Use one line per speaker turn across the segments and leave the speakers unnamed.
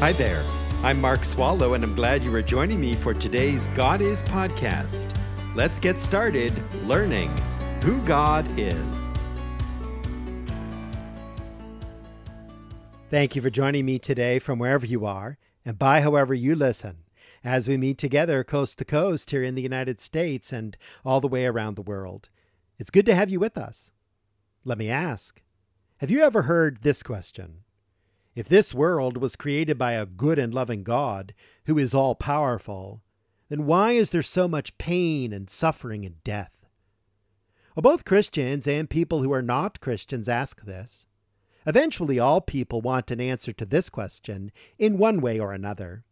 Hi there. I'm Mark Swallow, and I'm glad you are joining me for today's God Is podcast. Let's get started learning who God is. Thank you for joining me today from wherever you are and by however you listen as we meet together coast to coast here in the United States and all the way around the world. It's good to have you with us. Let me ask Have you ever heard this question? If this world was created by a good and loving God who is all powerful, then why is there so much pain and suffering and death? Well, both Christians and people who are not Christians ask this. Eventually, all people want an answer to this question in one way or another.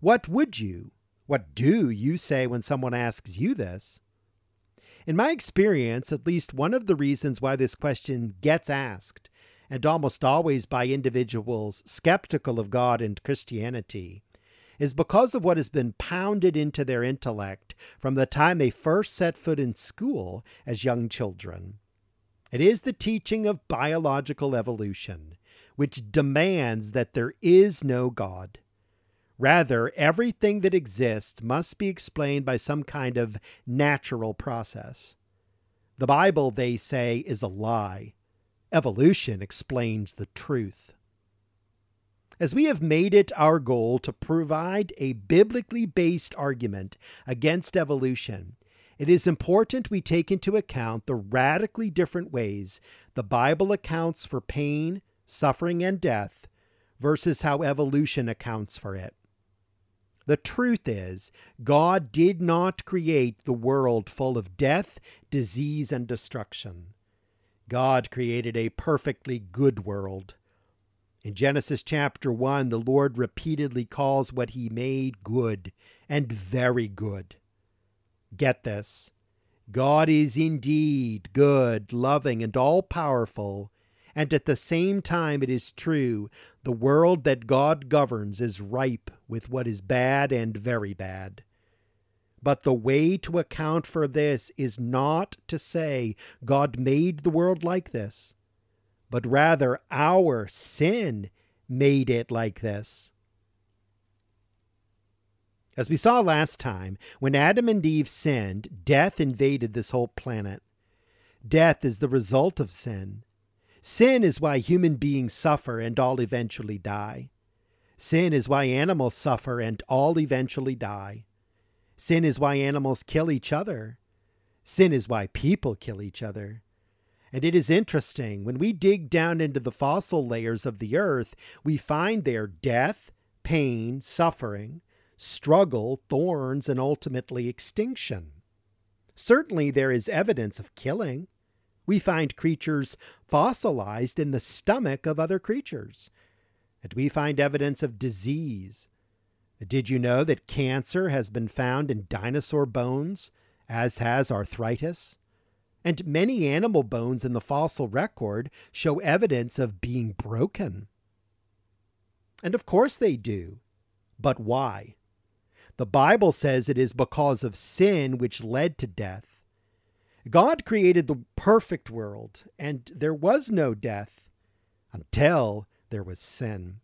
What would you, what do you say when someone asks you this? In my experience, at least one of the reasons why this question gets asked, and almost always by individuals skeptical of God and Christianity, is because of what has been pounded into their intellect from the time they first set foot in school as young children. It is the teaching of biological evolution, which demands that there is no God Rather, everything that exists must be explained by some kind of natural process. The Bible, they say, is a lie. Evolution explains the truth. As we have made it our goal to provide a biblically based argument against evolution, it is important we take into account the radically different ways the Bible accounts for pain, suffering, and death versus how evolution accounts for it. The truth is, God did not create the world full of death, disease, and destruction. God created a perfectly good world. In Genesis chapter 1, the Lord repeatedly calls what he made good and very good. Get this God is indeed good, loving, and all powerful, and at the same time, it is true, the world that God governs is ripe with what is bad and very bad. But the way to account for this is not to say God made the world like this, but rather our sin made it like this. As we saw last time, when Adam and Eve sinned, death invaded this whole planet. Death is the result of sin. Sin is why human beings suffer and all eventually die. Sin is why animals suffer and all eventually die. Sin is why animals kill each other. Sin is why people kill each other. And it is interesting, when we dig down into the fossil layers of the earth, we find there death, pain, suffering, struggle, thorns, and ultimately extinction. Certainly there is evidence of killing. We find creatures fossilized in the stomach of other creatures. And we find evidence of disease. Did you know that cancer has been found in dinosaur bones, as has arthritis? And many animal bones in the fossil record show evidence of being broken. And of course they do. But why? The Bible says it is because of sin which led to death. God created the perfect world, and there was no death until there was sin.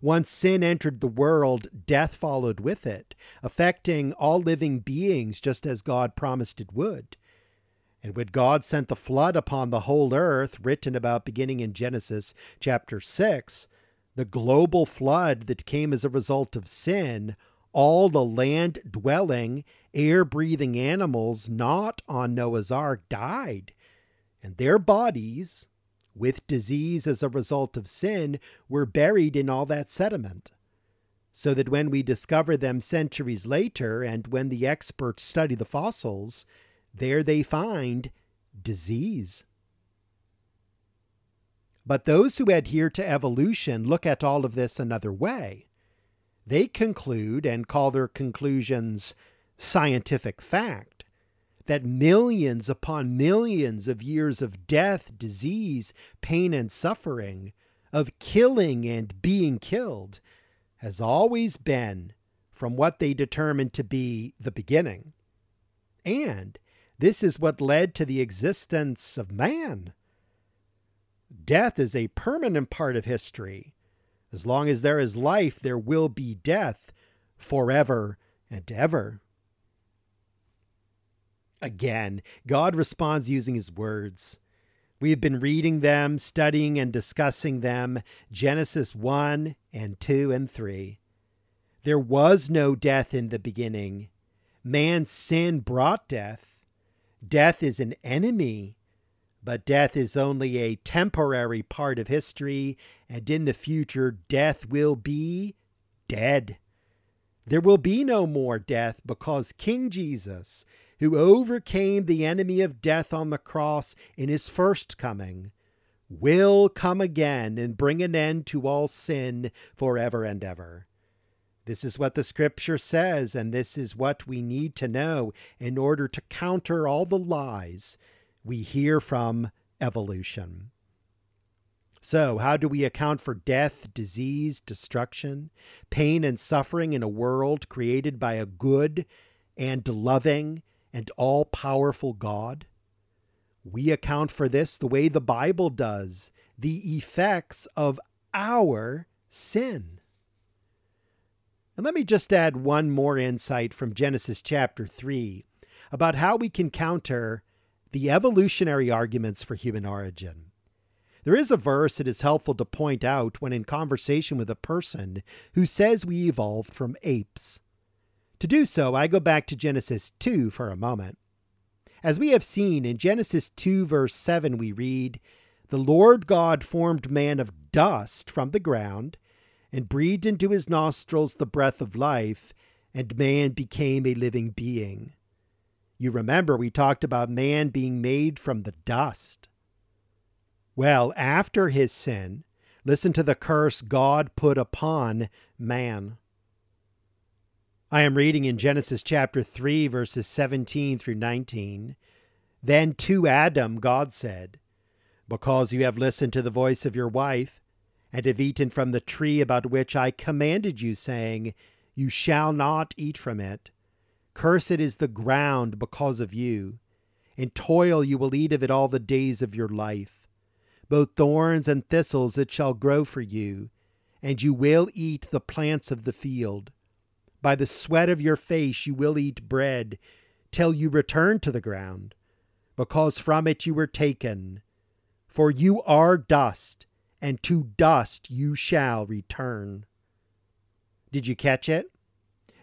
Once sin entered the world, death followed with it, affecting all living beings just as God promised it would. And when God sent the flood upon the whole earth, written about beginning in Genesis chapter 6, the global flood that came as a result of sin all the land dwelling, air breathing animals not on Noah's Ark died, and their bodies, with disease as a result of sin, were buried in all that sediment. So that when we discover them centuries later, and when the experts study the fossils, there they find disease. But those who adhere to evolution look at all of this another way. They conclude and call their conclusions scientific fact that millions upon millions of years of death, disease, pain, and suffering, of killing and being killed, has always been from what they determined to be the beginning. And this is what led to the existence of man. Death is a permanent part of history As long as there is life, there will be death forever and ever. Again, God responds using his words. We have been reading them, studying and discussing them, Genesis 1 and 2 and 3. There was no death in the beginning. Man's sin brought death. Death is an enemy, but death is only a temporary part of history, and in the future, death will be dead. There will be no more death because King Jesus who overcame the enemy of death on the cross in his first coming, will come again and bring an end to all sin forever and ever. This is what the scripture says, and this is what we need to know in order to counter all the lies we hear from evolution. So, how do we account for death, disease, destruction, pain, and suffering in a world created by a good and loving and all powerful God? We account for this the way the Bible does the effects of our sin. And let me just add one more insight from Genesis chapter 3 about how we can counter the evolutionary arguments for human origin. There is a verse that is helpful to point out when in conversation with a person who says we evolved from apes. To do so, I go back to Genesis 2 for a moment. As we have seen in Genesis 2, verse 7, we read, The Lord God formed man of dust from the ground and breathed into his nostrils the breath of life, and man became a living being. You remember we talked about man being made from the dust. Well, after his sin, listen to the curse God put upon man. I am reading in Genesis chapter 3, verses 17 through 19. Then to Adam God said, Because you have listened to the voice of your wife, and have eaten from the tree about which I commanded you, saying, You shall not eat from it. Cursed is the ground because of you. In toil you will eat of it all the days of your life. Both thorns and thistles it shall grow for you, and you will eat the plants of the field. By the sweat of your face you will eat bread till you return to the ground, because from it you were taken. For you are dust, and to dust you shall return. Did you catch it?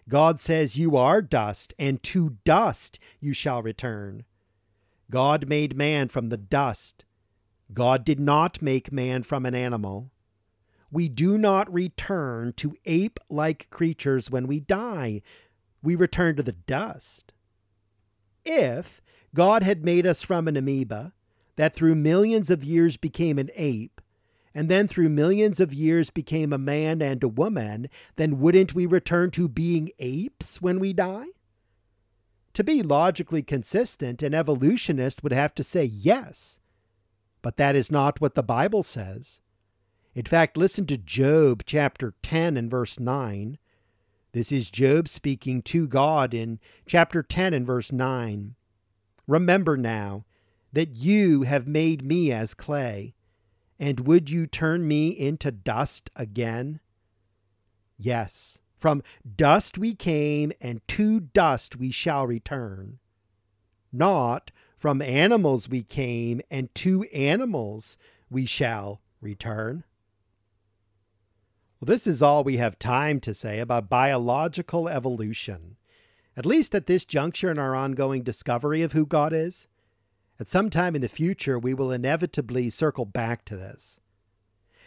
God says you are dust, and to dust you shall return. God made man from the dust. God did not make man from an animal we do not return to ape like creatures when we die. We return to the dust. If God had made us from an amoeba that through millions of years became an ape, and then through millions of years became a man and a woman, then wouldn't we return to being apes when we die? To be logically consistent, an evolutionist would have to say yes. But that is not what the Bible says. In fact, listen to Job chapter 10 and verse 9. This is Job speaking to God in chapter 10 and verse 9. Remember now that you have made me as clay, and would you turn me into dust again? Yes, from dust we came, and to dust we shall return. Not from animals we came, and to animals we shall return. Well, this is all we have time to say about biological evolution, at least at this juncture in our ongoing discovery of who God is. At some time in the future, we will inevitably circle back to this.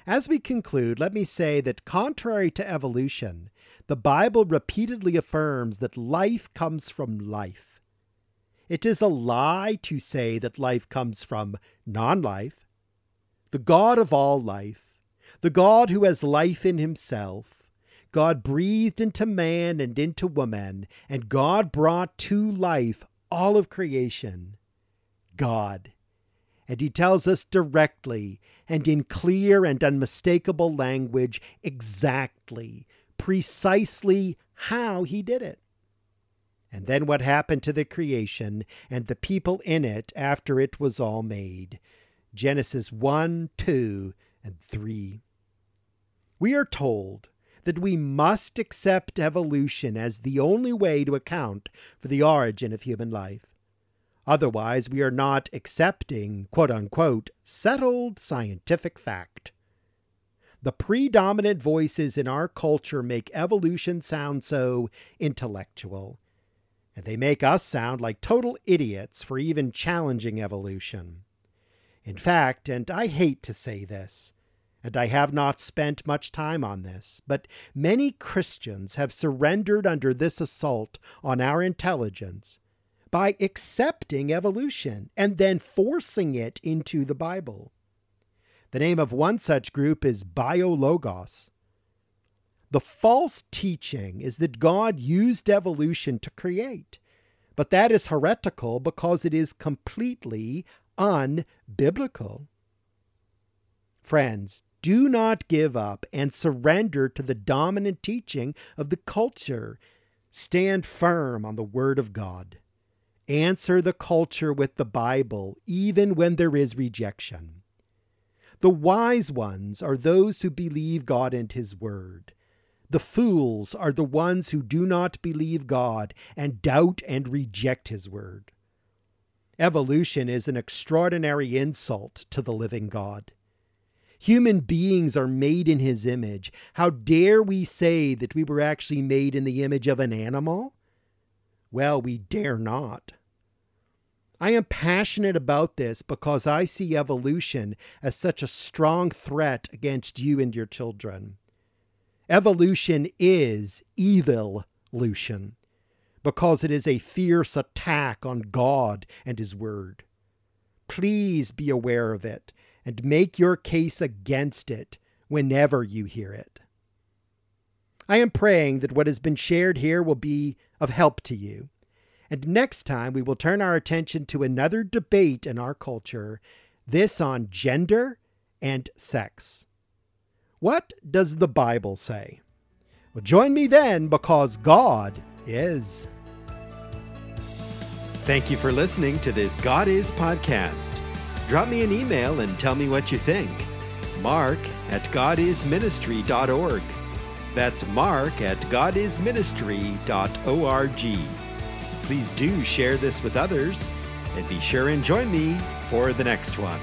As we conclude, let me say that contrary to evolution, the Bible repeatedly affirms that life comes from life. It is a lie to say that life comes from non life. The God of all life, the God who has life in himself. God breathed into man and into woman, and God brought to life all of creation. God. And he tells us directly and in clear and unmistakable language exactly, precisely how he did it. And then what happened to the creation and the people in it after it was all made. Genesis 1, 2, and 3. We are told that we must accept evolution as the only way to account for the origin of human life. Otherwise, we are not accepting, quote unquote, settled scientific fact. The predominant voices in our culture make evolution sound so intellectual, and they make us sound like total idiots for even challenging evolution. In fact, and I hate to say this, and I have not spent much time on this, but many Christians have surrendered under this assault on our intelligence by accepting evolution and then forcing it into the Bible. The name of one such group is Biologos. The false teaching is that God used evolution to create, but that is heretical because it is completely unbiblical. Friends, do not give up and surrender to the dominant teaching of the culture. Stand firm on the Word of God. Answer the culture with the Bible, even when there is rejection. The wise ones are those who believe God and His Word. The fools are the ones who do not believe God and doubt and reject His Word. Evolution is an extraordinary insult to the living God. Human beings are made in His image. How dare we say that we were actually made in the image of an animal? Well, we dare not. I am passionate about this because I see evolution as such a strong threat against you and your children. Evolution is evil evolution because it is a fierce attack on God and His Word. Please be aware of it and make your case against it whenever you hear it. I am praying that what has been shared here will be of help to you and next time, we will turn our attention to another debate in our culture, this on gender and sex. What does the Bible say? Well, join me then because God is. Thank you for listening to this God Is podcast. Drop me an email and tell me what you think. Mark at godisministry.org. That's mark at godisministry.org. Please do share this with others and be sure and join me for the next one.